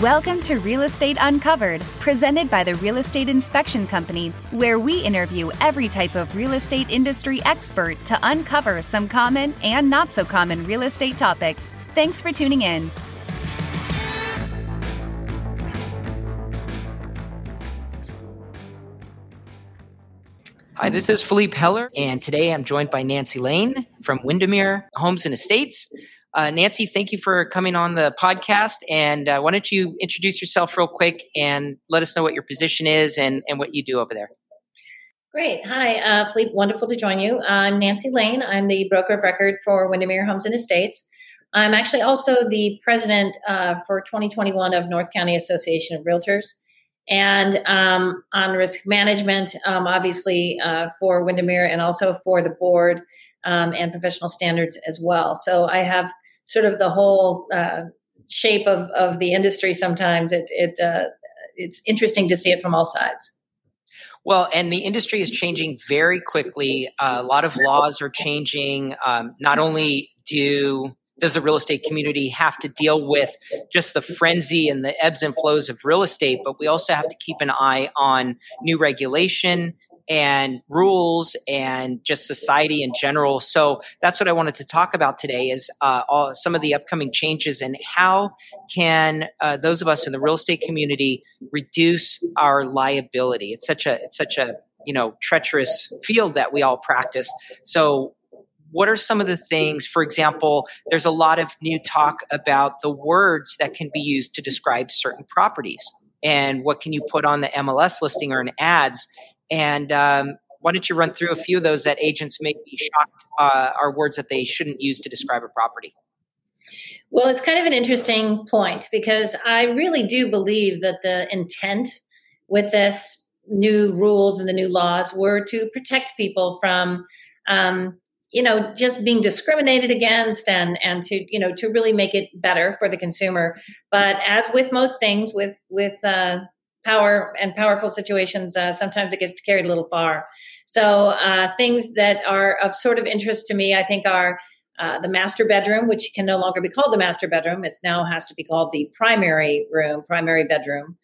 Welcome to Real Estate Uncovered, presented by the Real Estate Inspection Company, where we interview every type of real estate industry expert to uncover some common and not so common real estate topics. Thanks for tuning in. Hi, this is Philippe Heller, and today I'm joined by Nancy Lane from Windermere Homes and Estates. Uh, Nancy, thank you for coming on the podcast. And uh, why don't you introduce yourself real quick and let us know what your position is and, and what you do over there? Great. Hi, uh, Philippe. Wonderful to join you. I'm Nancy Lane. I'm the broker of record for Windermere Homes and Estates. I'm actually also the president uh, for 2021 of North County Association of Realtors. And um, on risk management, um, obviously uh, for Windermere and also for the board um, and professional standards as well. So I have sort of the whole uh, shape of, of the industry. Sometimes it, it uh, it's interesting to see it from all sides. Well, and the industry is changing very quickly. Uh, a lot of laws are changing. Um, not only do does the real estate community have to deal with just the frenzy and the ebbs and flows of real estate, but we also have to keep an eye on new regulation, and rules and just society in general. So that's what I wanted to talk about today is uh, all, some of the upcoming changes and how can uh, those of us in the real estate community reduce our liability. It's such a it's such a you know treacherous field that we all practice. So what are some of the things for example there's a lot of new talk about the words that can be used to describe certain properties and what can you put on the MLS listing or in ads and um, why don't you run through a few of those that agents may be shocked uh, are words that they shouldn't use to describe a property? Well, it's kind of an interesting point because I really do believe that the intent with this new rules and the new laws were to protect people from um, you know just being discriminated against and and to you know to really make it better for the consumer but as with most things with with uh, power and powerful situations, uh, sometimes it gets carried a little far. So uh, things that are of sort of interest to me, I think, are uh, the master bedroom, which can no longer be called the master bedroom. It's now has to be called the primary room, primary bedroom,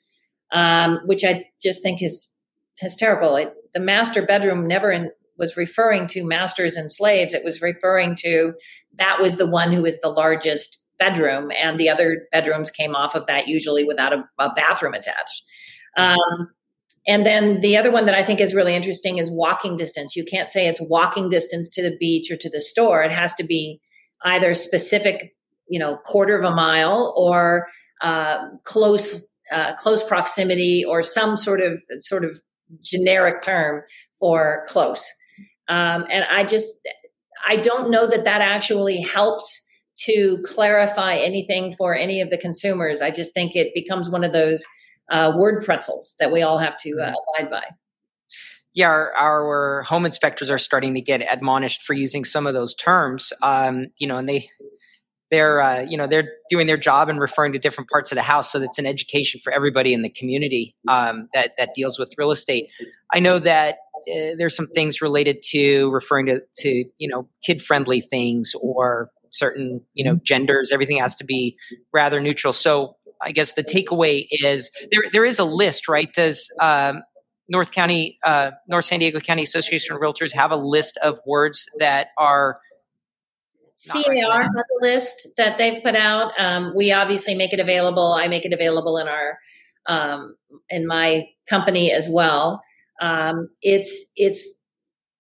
um, which I just think is hysterical. It, the master bedroom never in, was referring to masters and slaves. It was referring to that was the one who was the largest bedroom, and the other bedrooms came off of that, usually without a, a bathroom attached. Um, and then the other one that I think is really interesting is walking distance. You can't say it's walking distance to the beach or to the store. It has to be either specific, you know, quarter of a mile or uh, close uh, close proximity or some sort of sort of generic term for close. Um, and I just I don't know that that actually helps to clarify anything for any of the consumers. I just think it becomes one of those uh, word pretzels that we all have to uh, abide by. Yeah, our, our, home inspectors are starting to get admonished for using some of those terms. Um, you know, and they they're uh, you know they're doing their job and referring to different parts of the house, so that's an education for everybody in the community um, that that deals with real estate. I know that uh, there's some things related to referring to to you know kid friendly things or certain you know genders everything has to be rather neutral so i guess the takeaway is there there is a list right does um, north county uh, north san diego county association of realtors have a list of words that are CAR has a list that they've put out. Um, we obviously make it available. I make it available in our um, in my company as well. Um, it's it's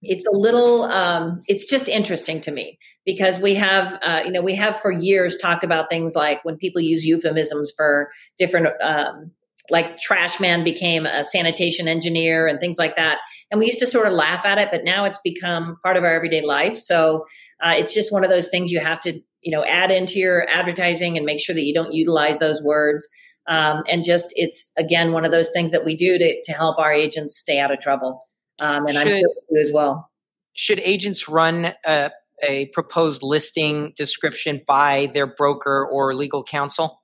it's a little um, it's just interesting to me because we have uh, you know we have for years talked about things like when people use euphemisms for different um, like trash man became a sanitation engineer and things like that. And we used to sort of laugh at it but now it's become part of our everyday life. So uh, it's just one of those things you have to you know add into your advertising and make sure that you don't utilize those words. Um, and just it's again one of those things that we do to, to help our agents stay out of trouble um, and should, I'm sure you as well. Should agents run a, a proposed listing description by their broker or legal counsel?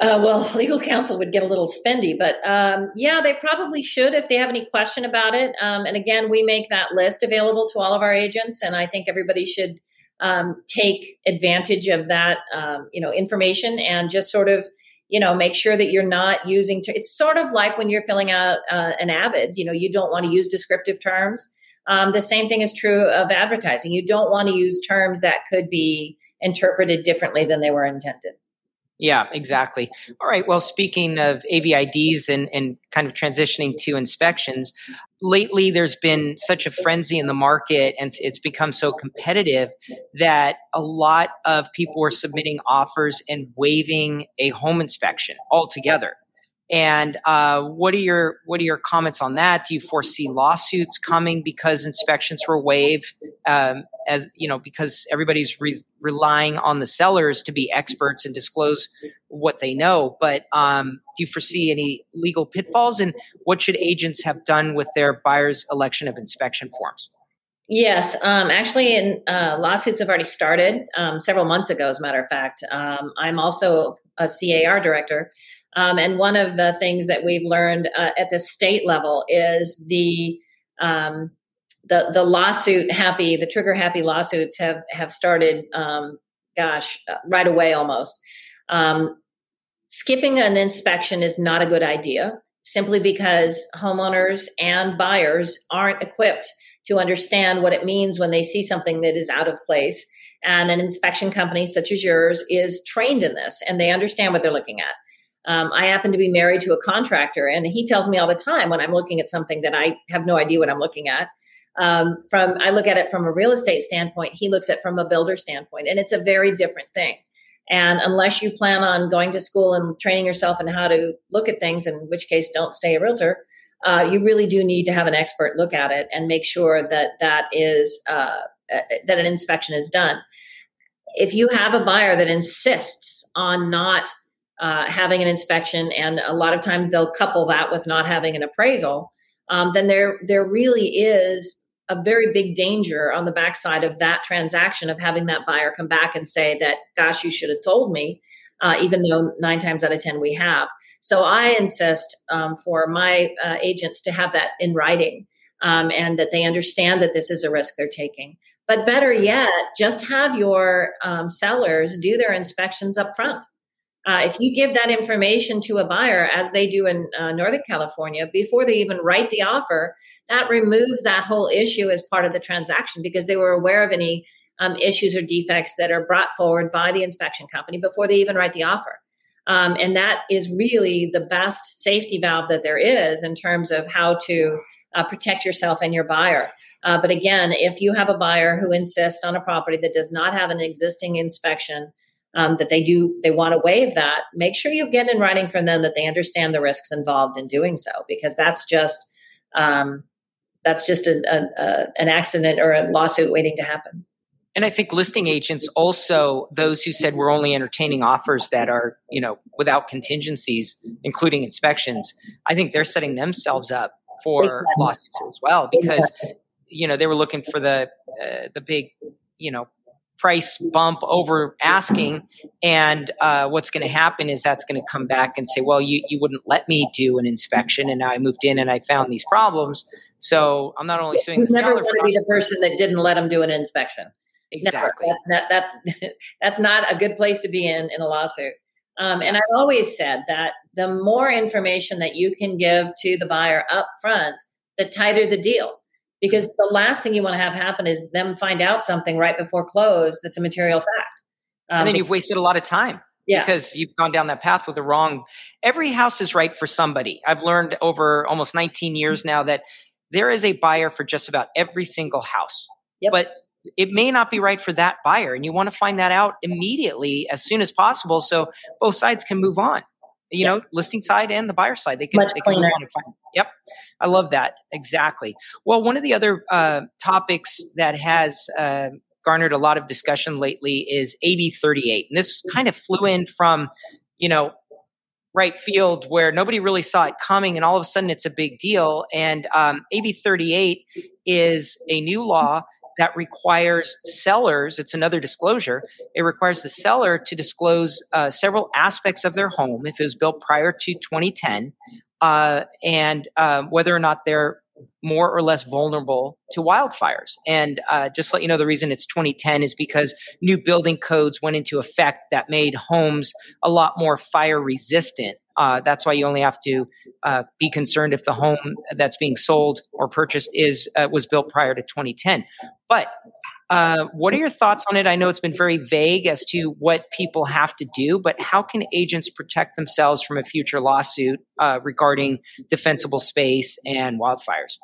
Uh, well, legal counsel would get a little spendy, but um, yeah, they probably should if they have any question about it. Um, and again, we make that list available to all of our agents, and I think everybody should um, take advantage of that, um, you know, information and just sort of, you know, make sure that you're not using. T- it's sort of like when you're filling out uh, an AVID. You know, you don't want to use descriptive terms. Um, the same thing is true of advertising. You don't want to use terms that could be interpreted differently than they were intended. Yeah, exactly. All right. Well, speaking of AVIDs and, and kind of transitioning to inspections, lately there's been such a frenzy in the market and it's become so competitive that a lot of people are submitting offers and waiving a home inspection altogether. And uh, what are your what are your comments on that? Do you foresee lawsuits coming because inspections were waived? Um, as you know, because everybody's re- relying on the sellers to be experts and disclose what they know. But um, do you foresee any legal pitfalls? And what should agents have done with their buyers' election of inspection forms? Yes, um, actually, in, uh, lawsuits have already started um, several months ago. As a matter of fact, um, I'm also a CAR director, um, and one of the things that we've learned uh, at the state level is the um, the the lawsuit happy the trigger happy lawsuits have have started. Um, gosh, uh, right away almost. Um, skipping an inspection is not a good idea, simply because homeowners and buyers aren't equipped to understand what it means when they see something that is out of place. And an inspection company such as yours is trained in this and they understand what they're looking at. Um, I happen to be married to a contractor, and he tells me all the time when I'm looking at something that I have no idea what I'm looking at. Um, from I look at it from a real estate standpoint, he looks at from a builder standpoint, and it's a very different thing. And unless you plan on going to school and training yourself in how to look at things, in which case don't stay a realtor, uh, you really do need to have an expert look at it and make sure that that is uh, uh that an inspection is done. If you have a buyer that insists on not uh, having an inspection, and a lot of times they'll couple that with not having an appraisal, um, then there there really is a very big danger on the backside of that transaction of having that buyer come back and say that, "Gosh, you should have told me," uh, even though nine times out of ten we have. So I insist um, for my uh, agents to have that in writing. Um, and that they understand that this is a risk they're taking. But better yet, just have your um, sellers do their inspections up front. Uh, if you give that information to a buyer, as they do in uh, Northern California, before they even write the offer, that removes that whole issue as part of the transaction because they were aware of any um, issues or defects that are brought forward by the inspection company before they even write the offer. Um, and that is really the best safety valve that there is in terms of how to uh, protect yourself and your buyer. Uh, but again, if you have a buyer who insists on a property that does not have an existing inspection, um, that they do they want to waive that make sure you get in writing from them that they understand the risks involved in doing so because that's just um, that's just a, a, a, an accident or a lawsuit waiting to happen and i think listing agents also those who said we're only entertaining offers that are you know without contingencies including inspections i think they're setting themselves up for exactly. lawsuits as well because exactly. you know they were looking for the uh, the big you know price bump over asking. And uh, what's going to happen is that's going to come back and say, well, you, you wouldn't let me do an inspection. And now I moved in and I found these problems. So I'm not only suing you the never seller. to be the person that didn't let them do an inspection. Exactly. Never. That's not, that's, that's not a good place to be in, in a lawsuit. Um, and I've always said that the more information that you can give to the buyer up front, the tighter the deal because the last thing you want to have happen is them find out something right before close that's a material fact. Um, and then you've wasted a lot of time. Yeah. Because you've gone down that path with the wrong. Every house is right for somebody. I've learned over almost 19 years now that there is a buyer for just about every single house. Yep. But it may not be right for that buyer. And you want to find that out immediately as soon as possible so both sides can move on you know, listing side and the buyer side. They can, Much they can find. Yep. I love that. Exactly. Well, one of the other uh, topics that has uh, garnered a lot of discussion lately is AB 38. And this kind of flew in from, you know, right field where nobody really saw it coming and all of a sudden it's a big deal. And um, AB 38 is a new law that requires sellers, it's another disclosure, it requires the seller to disclose uh, several aspects of their home if it was built prior to 2010 uh, and uh, whether or not they're more or less vulnerable to wildfires. And uh, just let you know, the reason it's 2010 is because new building codes went into effect that made homes a lot more fire resistant. Uh, that's why you only have to uh, be concerned if the home that's being sold or purchased is uh, was built prior to 2010. But uh, what are your thoughts on it? I know it's been very vague as to what people have to do, but how can agents protect themselves from a future lawsuit uh, regarding defensible space and wildfires?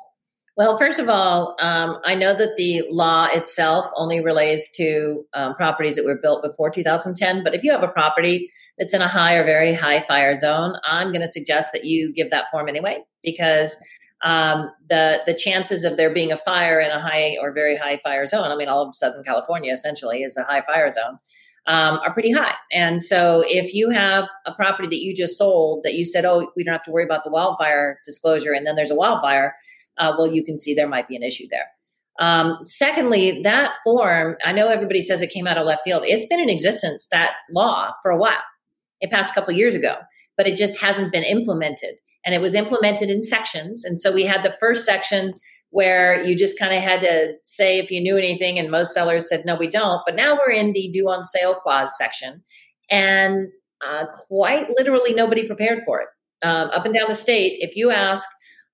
Well, first of all, um, I know that the law itself only relates to um, properties that were built before 2010. But if you have a property that's in a high or very high fire zone, I'm going to suggest that you give that form anyway, because um, the the chances of there being a fire in a high or very high fire zone, I mean, all of Southern California essentially is a high fire zone, um, are pretty high. And so, if you have a property that you just sold that you said, "Oh, we don't have to worry about the wildfire disclosure," and then there's a wildfire uh, well, you can see there might be an issue there. Um, secondly, that form, I know everybody says it came out of left field. It's been in existence, that law, for a while. It passed a couple years ago, but it just hasn't been implemented. And it was implemented in sections. And so we had the first section where you just kind of had to say if you knew anything, and most sellers said, no, we don't. But now we're in the due on sale clause section. And uh, quite literally, nobody prepared for it. Um, up and down the state, if you ask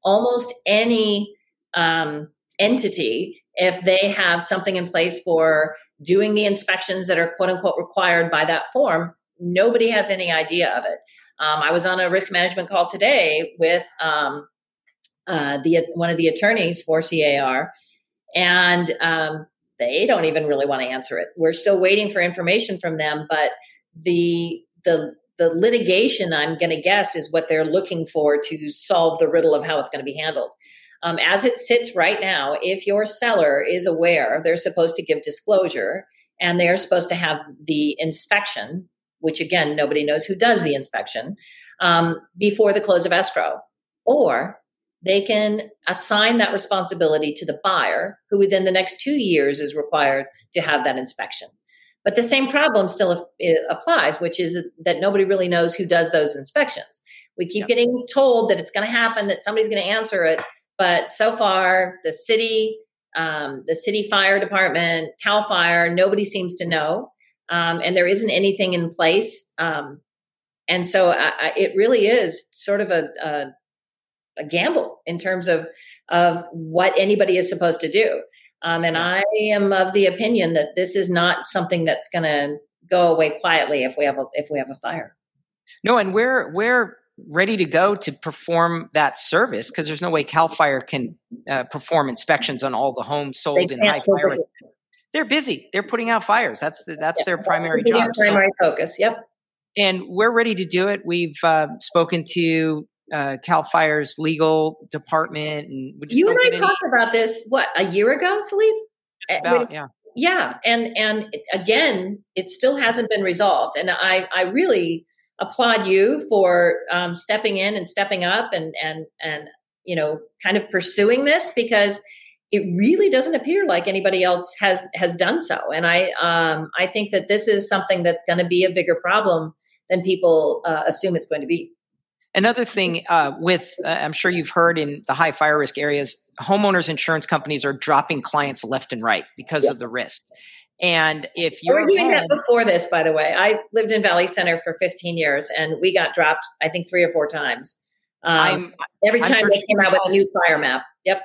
almost any um, entity if they have something in place for doing the inspections that are quote unquote required by that form nobody has any idea of it. Um, i was on a risk management call today with um, uh, the one of the attorneys for CAR and um, they don't even really want to answer it. We're still waiting for information from them but the the the litigation, I'm going to guess, is what they're looking for to solve the riddle of how it's going to be handled. Um, as it sits right now, if your seller is aware, they're supposed to give disclosure and they're supposed to have the inspection, which again, nobody knows who does the inspection, um, before the close of escrow. Or they can assign that responsibility to the buyer, who within the next two years is required to have that inspection. But the same problem still applies, which is that nobody really knows who does those inspections. We keep getting told that it's going to happen, that somebody's going to answer it, but so far the city, um, the city fire department, Cal Fire, nobody seems to know, um, and there isn't anything in place. Um, and so I, I, it really is sort of a, a, a gamble in terms of of what anybody is supposed to do. Um, and I am of the opinion that this is not something that's going to go away quietly if we have a, if we have a fire. No, and we're we're ready to go to perform that service because there's no way Cal Fire can uh, perform inspections on all the homes sold in high fire. They're busy. They're putting out fires. That's the, that's their primary job. Their primary so, focus. Yep. And we're ready to do it. We've uh, spoken to uh, Cal Fire's legal department, and you and I talked about this what a year ago, Philippe. About when, yeah, yeah, and and again, it still hasn't been resolved, and I I really applaud you for um, stepping in and stepping up and and and you know kind of pursuing this because it really doesn't appear like anybody else has has done so and i um, i think that this is something that's going to be a bigger problem than people uh, assume it's going to be Another thing uh, with, uh, I'm sure you've heard in the high fire risk areas, homeowners insurance companies are dropping clients left and right because yep. of the risk. And if you're we doing home, that before this, by the way, I lived in Valley Center for 15 years, and we got dropped, I think, three or four times. Um, every time they came out with a new fire map. Yep.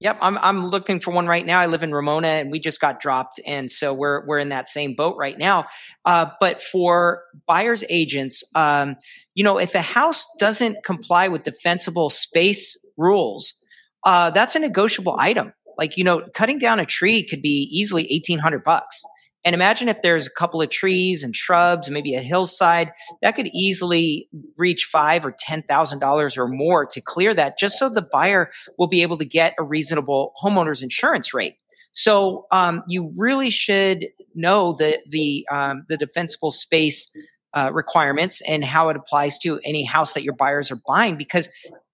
Yep, I'm I'm looking for one right now. I live in Ramona, and we just got dropped, and so we're we're in that same boat right now. Uh, but for buyers agents, um, you know, if a house doesn't comply with defensible space rules, uh, that's a negotiable item. Like you know, cutting down a tree could be easily eighteen hundred bucks. And imagine if there's a couple of trees and shrubs, maybe a hillside, that could easily reach five or ten thousand dollars or more to clear that, just so the buyer will be able to get a reasonable homeowner's insurance rate. So um, you really should know the the um, the defensible space uh, requirements and how it applies to any house that your buyers are buying because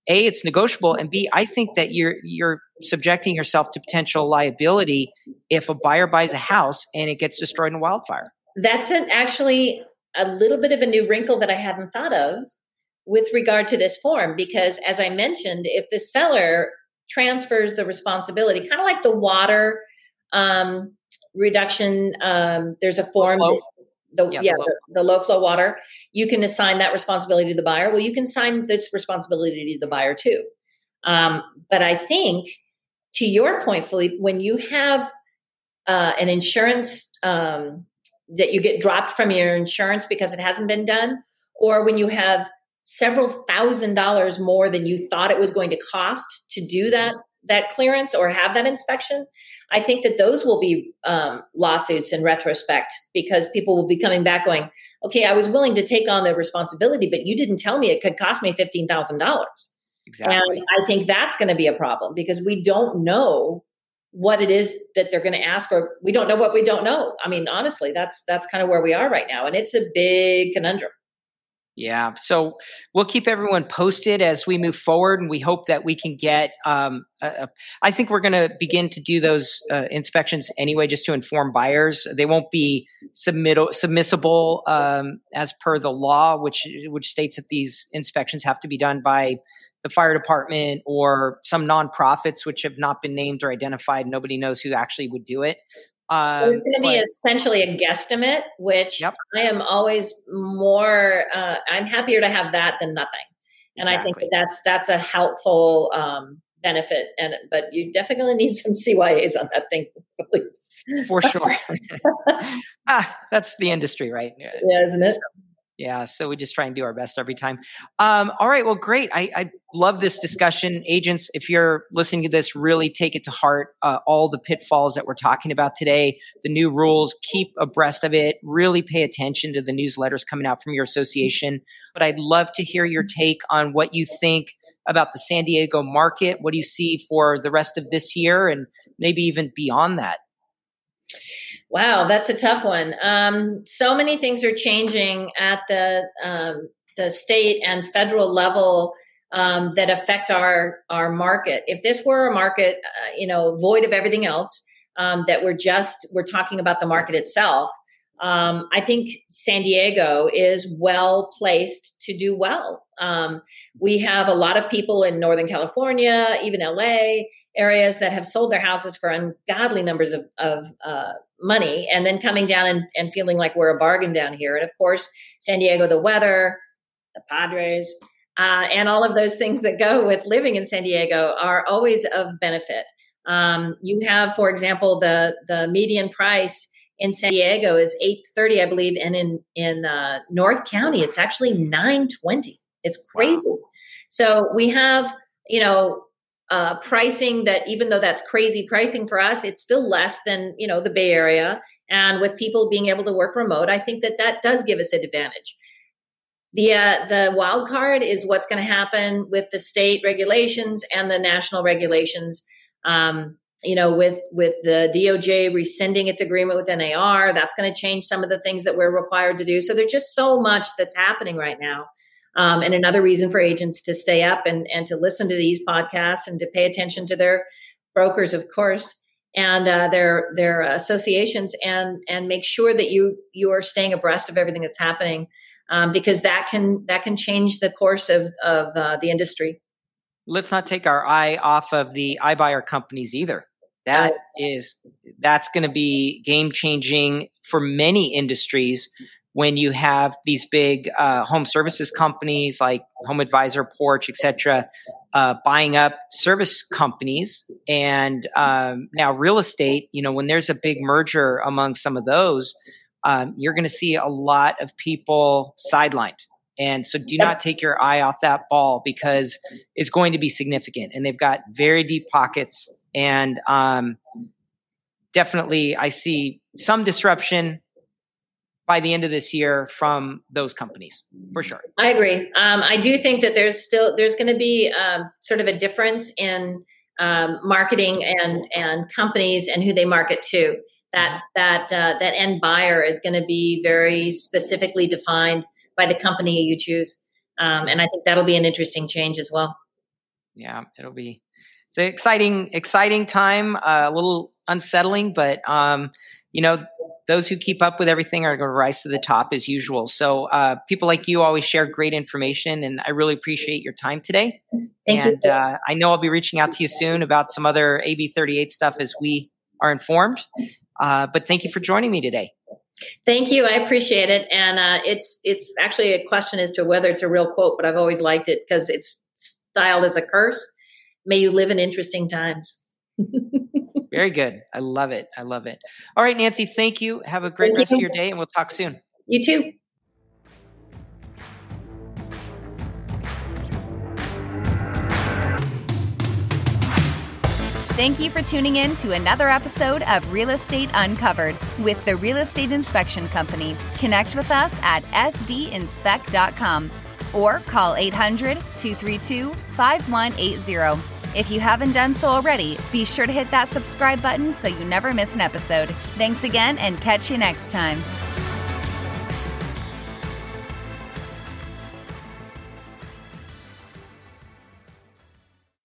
a it's negotiable and b i think that you're you're subjecting yourself to potential liability if a buyer buys a house and it gets destroyed in a wildfire that's an, actually a little bit of a new wrinkle that i hadn't thought of with regard to this form because as i mentioned if the seller transfers the responsibility, kind of like the water um, reduction. Um, there's a form. The, yeah, yeah the, the, the, low flow water. You can assign that responsibility to the buyer. Well, you can assign this responsibility to the buyer too. Um, but I think, to your point, Philippe, when you have uh, an insurance um, that you get dropped from your insurance because it hasn't been done, or when you have several thousand dollars more than you thought it was going to cost to do that that clearance or have that inspection i think that those will be um, lawsuits in retrospect because people will be coming back going okay i was willing to take on the responsibility but you didn't tell me it could cost me $15000 exactly. And i think that's going to be a problem because we don't know what it is that they're going to ask or we don't know what we don't know. I mean honestly that's that's kind of where we are right now and it's a big conundrum yeah. So we'll keep everyone posted as we move forward, and we hope that we can get. Um, a, I think we're going to begin to do those uh, inspections anyway, just to inform buyers. They won't be submit submissible um, as per the law, which which states that these inspections have to be done by the fire department or some nonprofits which have not been named or identified. Nobody knows who actually would do it. Um, it's going to be essentially a guesstimate, which yep. I am always more. Uh, I'm happier to have that than nothing, and exactly. I think that that's that's a helpful um, benefit. And but you definitely need some CYAs on that thing. For sure. ah, that's the industry, right? Yeah, isn't it? So, yeah, so we just try and do our best every time. Um, all right, well, great. I, I, love this discussion. Agents, if you're listening to this, really take it to heart. Uh, all the pitfalls that we're talking about today, the new rules, keep abreast of it. Really pay attention to the newsletters coming out from your association. But I'd love to hear your take on what you think about the San Diego market. What do you see for the rest of this year and maybe even beyond that? Wow, that's a tough one. Um, so many things are changing at the um, the state and federal level um, that affect our our market. If this were a market, uh, you know, void of everything else, um, that we're just we're talking about the market itself. Um, I think San Diego is well placed to do well. Um, we have a lot of people in Northern California, even LA areas that have sold their houses for ungodly numbers of, of uh, money and then coming down and, and feeling like we're a bargain down here. And of course, San Diego, the weather, the Padres, uh, and all of those things that go with living in San Diego are always of benefit. Um, you have, for example, the the median price in San Diego is eight thirty, I believe, and in in uh, North County it's actually nine twenty. It's crazy. Wow. So we have, you know, uh, pricing that even though that's crazy pricing for us, it's still less than you know the Bay Area. And with people being able to work remote, I think that that does give us an advantage. The uh, the wild card is what's going to happen with the state regulations and the national regulations. Um, you know, with with the DOJ rescinding its agreement with NAR, that's going to change some of the things that we're required to do. So there's just so much that's happening right now. Um, and another reason for agents to stay up and, and to listen to these podcasts and to pay attention to their brokers, of course, and uh, their their associations, and and make sure that you you are staying abreast of everything that's happening, um, because that can that can change the course of of uh, the industry. Let's not take our eye off of the iBuyer companies either. That uh, is that's going to be game changing for many industries when you have these big uh, home services companies like Home Advisor, Porch, etc., uh, buying up service companies, and um, now real estate. You know, when there's a big merger among some of those, um, you're going to see a lot of people sidelined. And so, do not take your eye off that ball because it's going to be significant. And they've got very deep pockets. And um, definitely, I see some disruption by the end of this year from those companies for sure. I agree. Um, i do think that there's still there's going to be um, sort of a difference in um, marketing and and companies and who they market to. That that uh, that end buyer is going to be very specifically defined by the company you choose. Um, and i think that'll be an interesting change as well. Yeah it'll be it's an exciting exciting time uh, a little unsettling but um, you know those who keep up with everything are going to rise to the top as usual. So uh, people like you always share great information, and I really appreciate your time today. Thank and you. Uh, I know I'll be reaching out to you soon about some other AB 38 stuff as we are informed. Uh, but thank you for joining me today. Thank you. I appreciate it. And uh, it's it's actually a question as to whether it's a real quote, but I've always liked it because it's styled as a curse. May you live in interesting times. Very good. I love it. I love it. All right, Nancy, thank you. Have a great Thank rest you. of your day, and we'll talk soon. You too. Thank you for tuning in to another episode of Real Estate Uncovered with the Real Estate Inspection Company. Connect with us at sdinspect.com or call 800 232 5180. If you haven't done so already, be sure to hit that subscribe button so you never miss an episode. Thanks again and catch you next time.